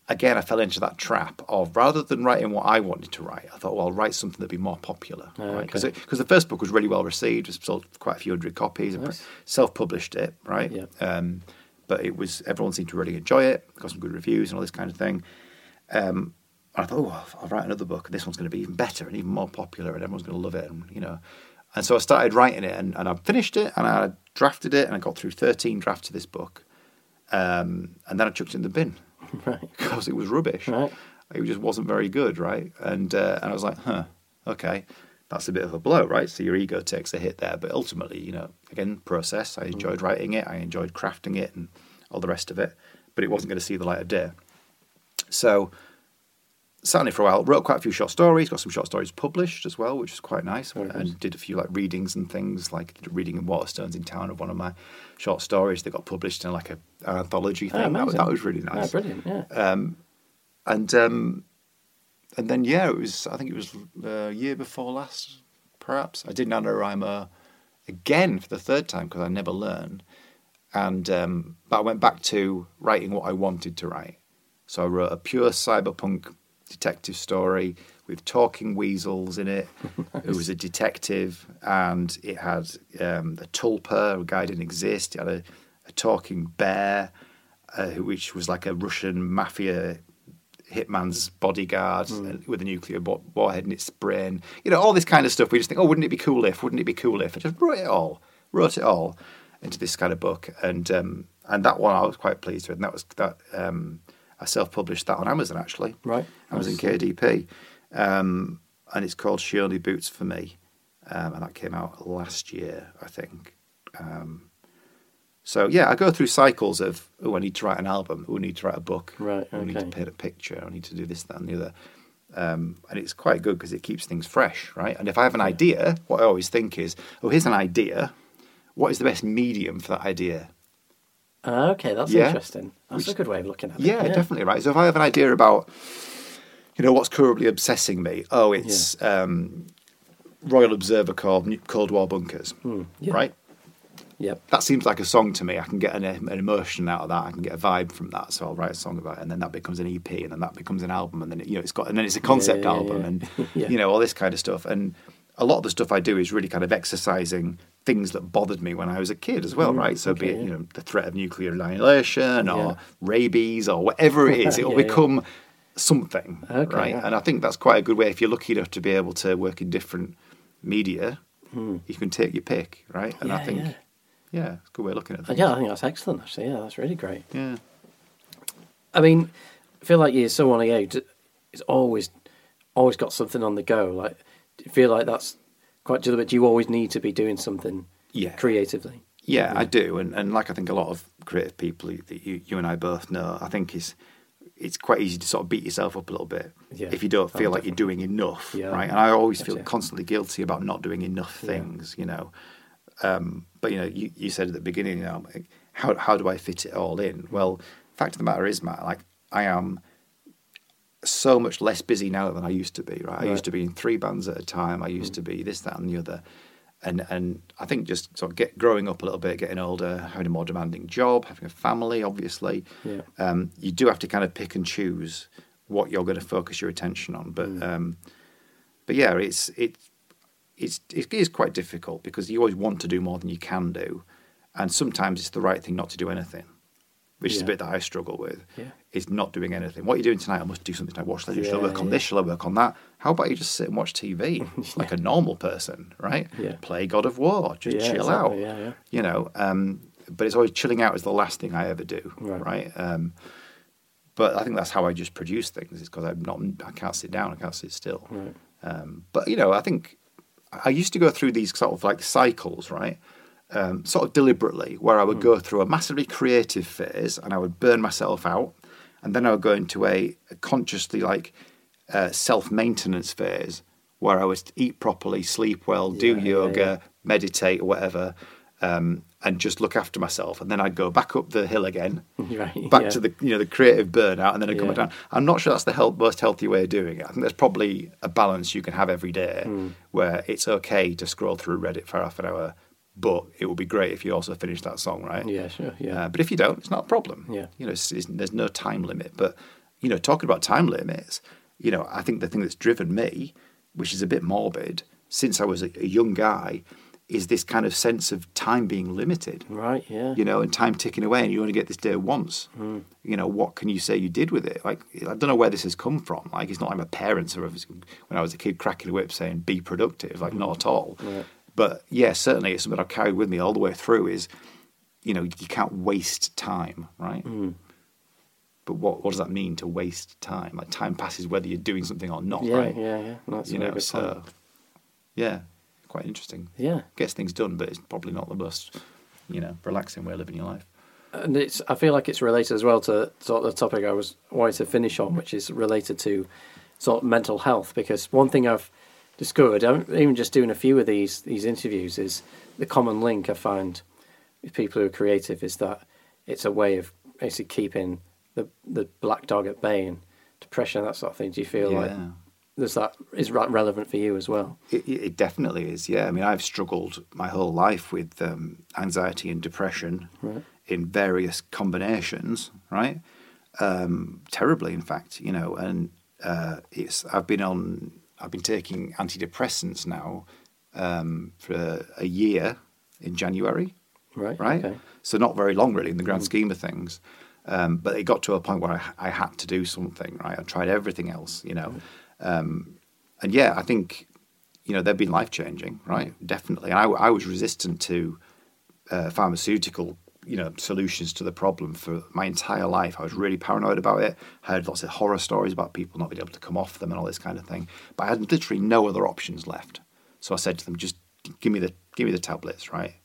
again, I fell into that trap of rather than writing what I wanted to write, I thought, well, I'll write something that'd be more popular, Oh, right? Because okay. the first book was really well received, it sold quite a few hundred copies, Nice. self-published it, right? Yeah. Um, but it was everyone seemed to really enjoy it, got some good reviews and all this kind of thing. Um, and I thought, oh, I'll- write another book, and this one's going to be even better and even more popular, and everyone's going to love it, and you know. And so I started writing it, and, and I finished it, and I drafted it, and I got through thirteen drafts of this book, um, and then I chucked it in the bin Right. because it was rubbish. Right. It just wasn't very good, right? And uh, and I was like, huh, okay, that's a bit of a blow, right? So your ego takes a hit there, but ultimately, you know, again, process. I enjoyed writing it, I enjoyed crafting it, and all the rest of it, but it wasn't going to see the light of day. So sat on it for a while, wrote quite a few short stories, got some short stories published as well, which was quite nice, Very and did a few like readings and things, like reading in Waterstones in town of one of my short stories that got published in like a, an anthology Oh, thing. that, was, that was really Ah, nice brilliant. Yeah. and um, and then yeah, it was. I think it was a year before last, perhaps. I did NaNoWriMo again for the third time because I never learn, and um, but I went back to writing what I wanted to write. So I wrote a pure cyberpunk detective story with talking weasels in it. It was a detective, and it had um, a tulpa, a guy didn't exist. It had a, a talking bear, uh, which was like a Russian mafia hitman's bodyguard uh, with a nuclear wa- warhead in its brain. You know, all this kind of stuff. We just think, oh, wouldn't it be cool if? Wouldn't it be cool if? I just wrote it all, wrote it all into this kind of book, and um, and that one I was quite pleased with, and that was that. Um, I self-published that on Amazon actually. Right. Amazon Nice. KDP, um, and it's called She Only Boots for Me, um, and that came out last year, I think. Um, so yeah, I go through cycles of oh, I need to write an album, oh, I need to write a book, Right, oh, I need to paint a picture, I need to do this, that, and the other. Um, and it's quite good because it keeps things fresh, right? And if I have an idea, what I always think is, oh, here's an idea. What is the best medium for that idea? Okay, that's Yeah. interesting. That's a good way of looking at it. Yeah, definitely right. So if I have an idea about, you know, what's currently obsessing me, oh, it's um, Royal Observer Corps, Cold War bunkers, yeah. right? Yep. That seems like a song to me. I can get an, an emotion out of that. I can get a vibe from that. So I'll write a song about it, and then that becomes an EP, and then that becomes an album, and then it, you know it's got, and then it's a concept yeah, album, yeah. and Yeah. you know all this kind of stuff. And a lot of the stuff I do is really kind of exercising things that bothered me when I was a kid as well, right? So be Mm, it yeah. you know the threat of nuclear annihilation or Yeah. rabies or whatever it is, it'll Yeah, become something, Okay, right? And I think that's quite a good way if you're lucky enough to be able to work in different media. You can take your pick, right? And I. Think, yeah. it's a good way of looking at things. Yeah, I think that's excellent. Actually, yeah, that's really great. Yeah. I mean, I feel like you're someone who is always, always got something on the go. Like, do you feel like that's quite deliberate? Do you always need to be doing something Yeah. creatively? Yeah, I do, and and like I think a lot of creative people that you, you and I both know, I think is it's quite easy to sort of beat yourself up a little bit Yeah. if you don't Oh, feel like you're doing enough, Yeah. right? And I always feel constantly guilty about not doing enough Yeah. things, you know. Um, but you know, you, you said at the beginning, you know, how how do I fit it all in? Well, fact of the matter is, Matt, like I am so much less busy now than I used to be. Right, I Right. used to be in three bands at a time. I used to be this, that, and the other. And and I think just sort of get growing up a little bit, getting older, having a more demanding job, having a family, obviously, Yeah. um, you do have to kind of pick and choose what you're going to focus your attention on. But um, but yeah, it's it's it's it is quite difficult because you always want to do more than you can do, and sometimes it's the right thing not to do anything, which is a bit that I struggle with. Yeah. Is not doing anything. What are you doing tonight? I must do something. tonight. watch that. Shall I work on yeah. this? Shall I work on that? How about you just sit and watch TV like a normal person, right? Yeah. Play God of War. Just Yeah, chill exactly, out. yeah, yeah. You know. Um, but it's always chilling out is the last thing I ever do, Right. right? Um, but I think that's how I just produce things. Is because I'm not. I can't sit down. I can't sit still. Right. Um, but you know, I think I used to go through these sort of like cycles, right? Um, sort of deliberately, where I would go through a massively creative phase and I would burn myself out, and then I would go into a, a consciously like uh, self maintenance phase where I would eat properly, sleep well, do Yeah, yeah, yoga, yeah. meditate or whatever, um, and just look after myself. And then I'd go back up the hill again, Right, back yeah. to the you know the creative burnout, and then I'd come Yeah. down. I'm not sure that's the health, most healthy way of doing it. I think there's probably a balance you can have every day Hmm. where it's okay to scroll through Reddit for half an hour, but it would be great if you also finish that song, right? Yeah, sure. Yeah. Uh, but if you don't, it's not a problem. Yeah. You know, it's, it's, there's no time limit. But you know, talking about time limits, you know, I think the thing that's driven me, which is a bit morbid, since I was a, a young guy, is this kind of sense of time being limited right. Yeah. you know, and time ticking away, and you only get this day once. You know, what can you say you did with it? Like, I don't know where this has come from. Like, it's not like my parents or when I was a kid cracking a whip saying "be productive." Like, not at all. Right. But yeah, certainly it's something I've carried with me all the way through. Is you know, you can't waste time, right? Hmm. But what what does that mean to waste time? Like, time passes whether you're doing something or not, yeah, right? yeah, yeah. No, That's you know, so point. yeah, quite interesting. Yeah. Gets things done, but it's probably not the most, you know, relaxing way of living your life. and it's I feel like it's related as well to sort of the topic I was wanting to finish on, which is related to sort of mental health. Because one thing I've discovered, even just doing a few of these these interviews, is the common link I find with people who are creative is that it's a way of basically keeping the the black dog at bay and depression that sort of thing. Do you feel like Yeah. there's that is that relevant for you as well? It, it it definitely is, yeah. I mean, I've struggled my whole life with um, anxiety and depression Right. in various combinations, right? Um, terribly, in fact, you know. And uh, it's I've been on, I've been taking antidepressants now um, for a, a year in January, Right. right? Okay. So not very long, really, in the grand scheme of things. Um, but it got to a point where I, I had to do something, right? I tried everything else, you know. Um, and yeah, I think, you know, they've been life changing, right? Definitely. And I, I was resistant to uh, pharmaceutical, you know, solutions to the problem for my entire life. I was really paranoid about it. I heard lots of horror stories about people not being able to come off them and all this kind of thing. But I had literally no other options left. So I said to them, just give me the give me the tablets, right?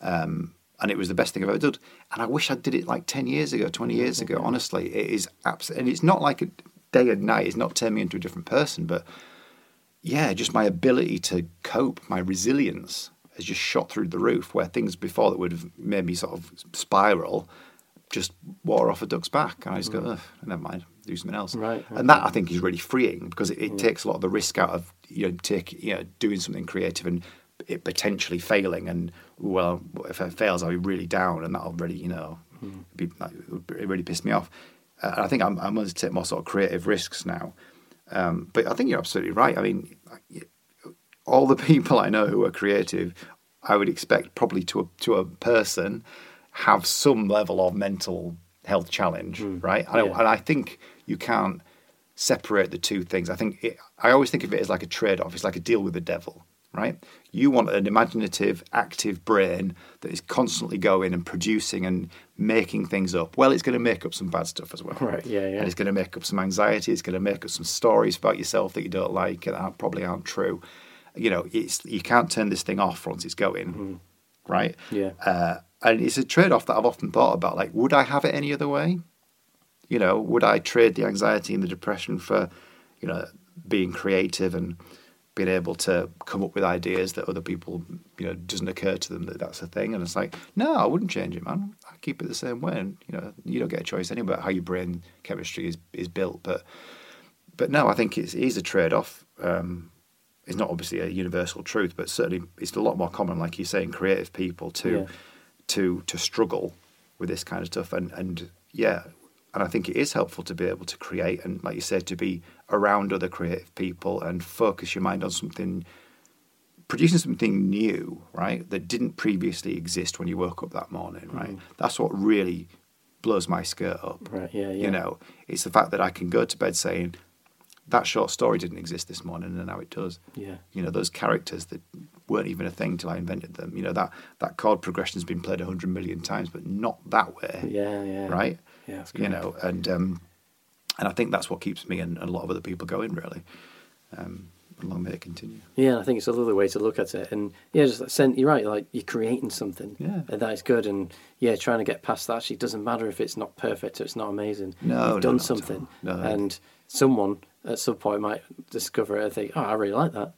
Um, and it was the best thing I've ever done. And I wish I did it like ten years ago, twenty years ago. Honestly, it is absolutely, and it's not like a day and night. It's not turned me into a different person, but yeah, just my ability to cope, my resilience has just shot through the roof. Where things before that would have made me sort of spiral, just wore off a duck's back, and I just go, Ugh, never mind, do something else. Right, And that I think is really freeing because it, it takes a lot of the risk out of you know take you know doing something creative and it potentially failing. And well, if it fails, I'll be really down, and that'll really you know be like, it really pissed me off. Uh, and I think I'm, I'm going to take more sort of creative risks now. Um, but I think you're absolutely right. I mean, all the people I know who are creative, I would expect probably to a, to a person have some level of mental health challenge, hmm. right? And, yeah. I, and I think you can't separate the two things. I think it, I always think of it as like a trade off. It's like a deal with the devil, right? You want an imaginative, active brain that is constantly going and producing and making things up. Well, it's going to make up some bad stuff as well. Right, yeah, yeah. And it's going to make up some anxiety. It's going to make up some stories about yourself that you don't like and that probably aren't true. You know, it's you can't turn this thing off once it's going, right? Mm-hmm. Yeah. Uh, and it's a trade off that I've often thought about. Like, would I have it any other way? You know, would I trade the anxiety and the depression for, you know, being creative and being able to come up with ideas that other people, you know, doesn't occur to them that that's a thing? And it's like, no, I wouldn't change it, man. I keep it the same way. And you know, you don't get a choice anyway about how your brain chemistry is is built. But but no, I think it's, it is a trade off. Um, it's not obviously a universal truth, but certainly it's a lot more common, like you say, in creative people to Yeah. to to struggle with this kind of stuff. And and yeah, and I think it is helpful to be able to create and, like you said, to be around other creative people and focus your mind on something, producing something new, right? That didn't previously exist when you woke up that morning, mm. right? That's what really blows my skirt up. Right, yeah, yeah. You know, it's the fact that I can go to bed saying that short story didn't exist this morning and now it does. Yeah. You know, those characters that weren't even a thing till I invented them. You know, that, that chord progression's been played a hundred million times, but not that way. Yeah, yeah. Right? Yeah, that's You know, and um, and I think that's what keeps me and, and a lot of other people going really. Um, and long may it continue. Yeah, I think it's a lovely way to look at it, and yeah, just like, sen- you're right. Like you're creating something, Yeah. and that is good. And yeah, trying to get past that. Actually, doesn't matter if it's not perfect or it's not amazing. No, you've no, done all. something, No. and someone at some point might discover it and think, "Oh, I really like that."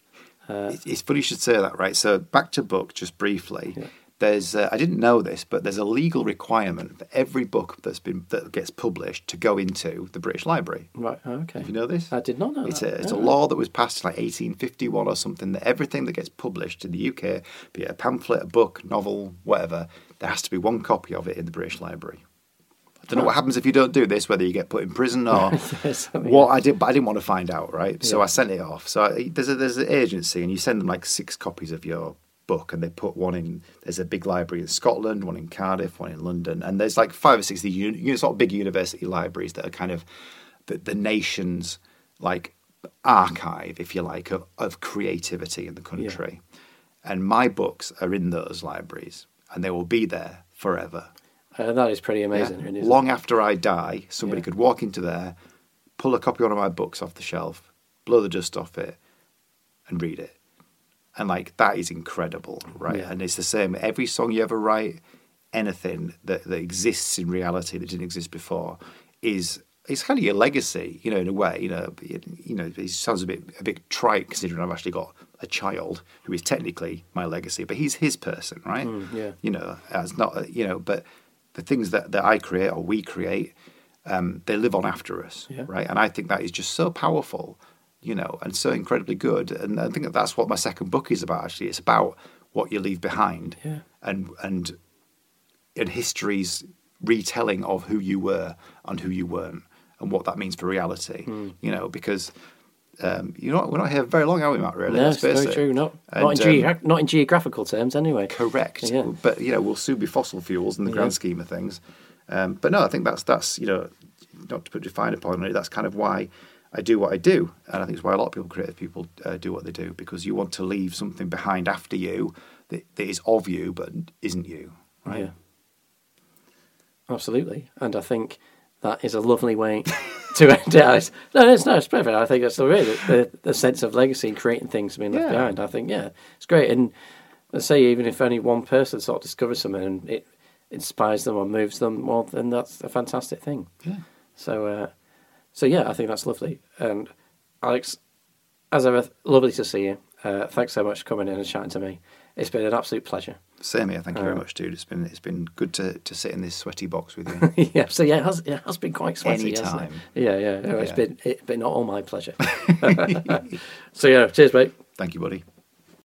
Uh, It's, it's funny you should say that, right? So back to book, just briefly. Yeah. There's uh, I didn't know this, but there's a legal requirement for every book that's been that gets published to go into the British Library. right. oh, okay. Have you know this? I did not know It's that. a it's a law that was passed in like 1851 or something that everything that gets published in the UK, be it a pamphlet, a book, novel, whatever, there has to be one copy of it in the British Library. I don't know what happens if you don't do this, whether you get put in prison or Yes, I mean, what I did, but I didn't want to find out, right? So Yeah. I sent it off. So I, there's a, there's an agency, and you send them like six copies of your book, and they put one in. There's a big library in Scotland, one in Cardiff, one in London, and there's like five or six of the you know, sort of big university libraries that are kind of the, the nation's like archive, if you like, of, of creativity in the country. And my books are in those libraries, and they will be there forever. uh, that is pretty amazing. Yeah. really, Long after I die, somebody Yeah. could walk into there, pull a copy of one of my books off the shelf, blow the dust off it, and read it. And like that is incredible, right? Yeah. And it's the same. Every song you ever write, anything that, that exists in reality that didn't exist before, is it's kind of your legacy, you know, in a way. You know, it, you know, it sounds a bit a bit trite considering I've actually got a child who is technically my legacy, but he's his person, right? Mm, yeah. You know, as not you know, but the things that, that I create or we create, um, they live on after us, Yeah. right? And I think that is just so powerful, you know, and so incredibly good. And I think that that's what my second book is about. Actually, it's about what you leave behind, Yeah. and and and history's retelling of who you were and who you weren't, and what that means for reality. Hmm. You know, because. Um, you know, we're not here very long, are we, Matt? Really, No, it's very it. true. Not And, not in, um, not in geographical terms, anyway. Correct. Yeah. But you know, we'll soon be fossil fuels in the Yeah. grand scheme of things. Um, but no, I think that's that's you know, not to put a fine upon it. That's kind of why I do what I do, and I think it's why a lot of people, creative people, uh, do what they do because you want to leave something behind after you that, that is of you but isn't you. Right. Yeah. Absolutely. And I think that is a lovely way to end it. No, it's no, it's perfect. I think that's the way the, the, sense of legacy and creating things being left Yeah. behind. I think, yeah, it's great. And let's say even if only one person sort of discovers something and it inspires them or moves them, well, then that's a fantastic thing. Yeah. So, uh, so yeah, I think that's lovely. And Alex, as ever, lovely to see you. Uh, thanks so much for coming in and chatting to me. It's been an absolute pleasure. Same here. Thank you very Um, much, dude. It's been it's been good to, to sit in this sweaty box with you. yeah, so yeah, it has, it has been quite sweaty. hasn't it? Anytime. Yeah, yeah, no, It's Yeah. been it's been not all my pleasure. so yeah, cheers, mate. Thank you, buddy.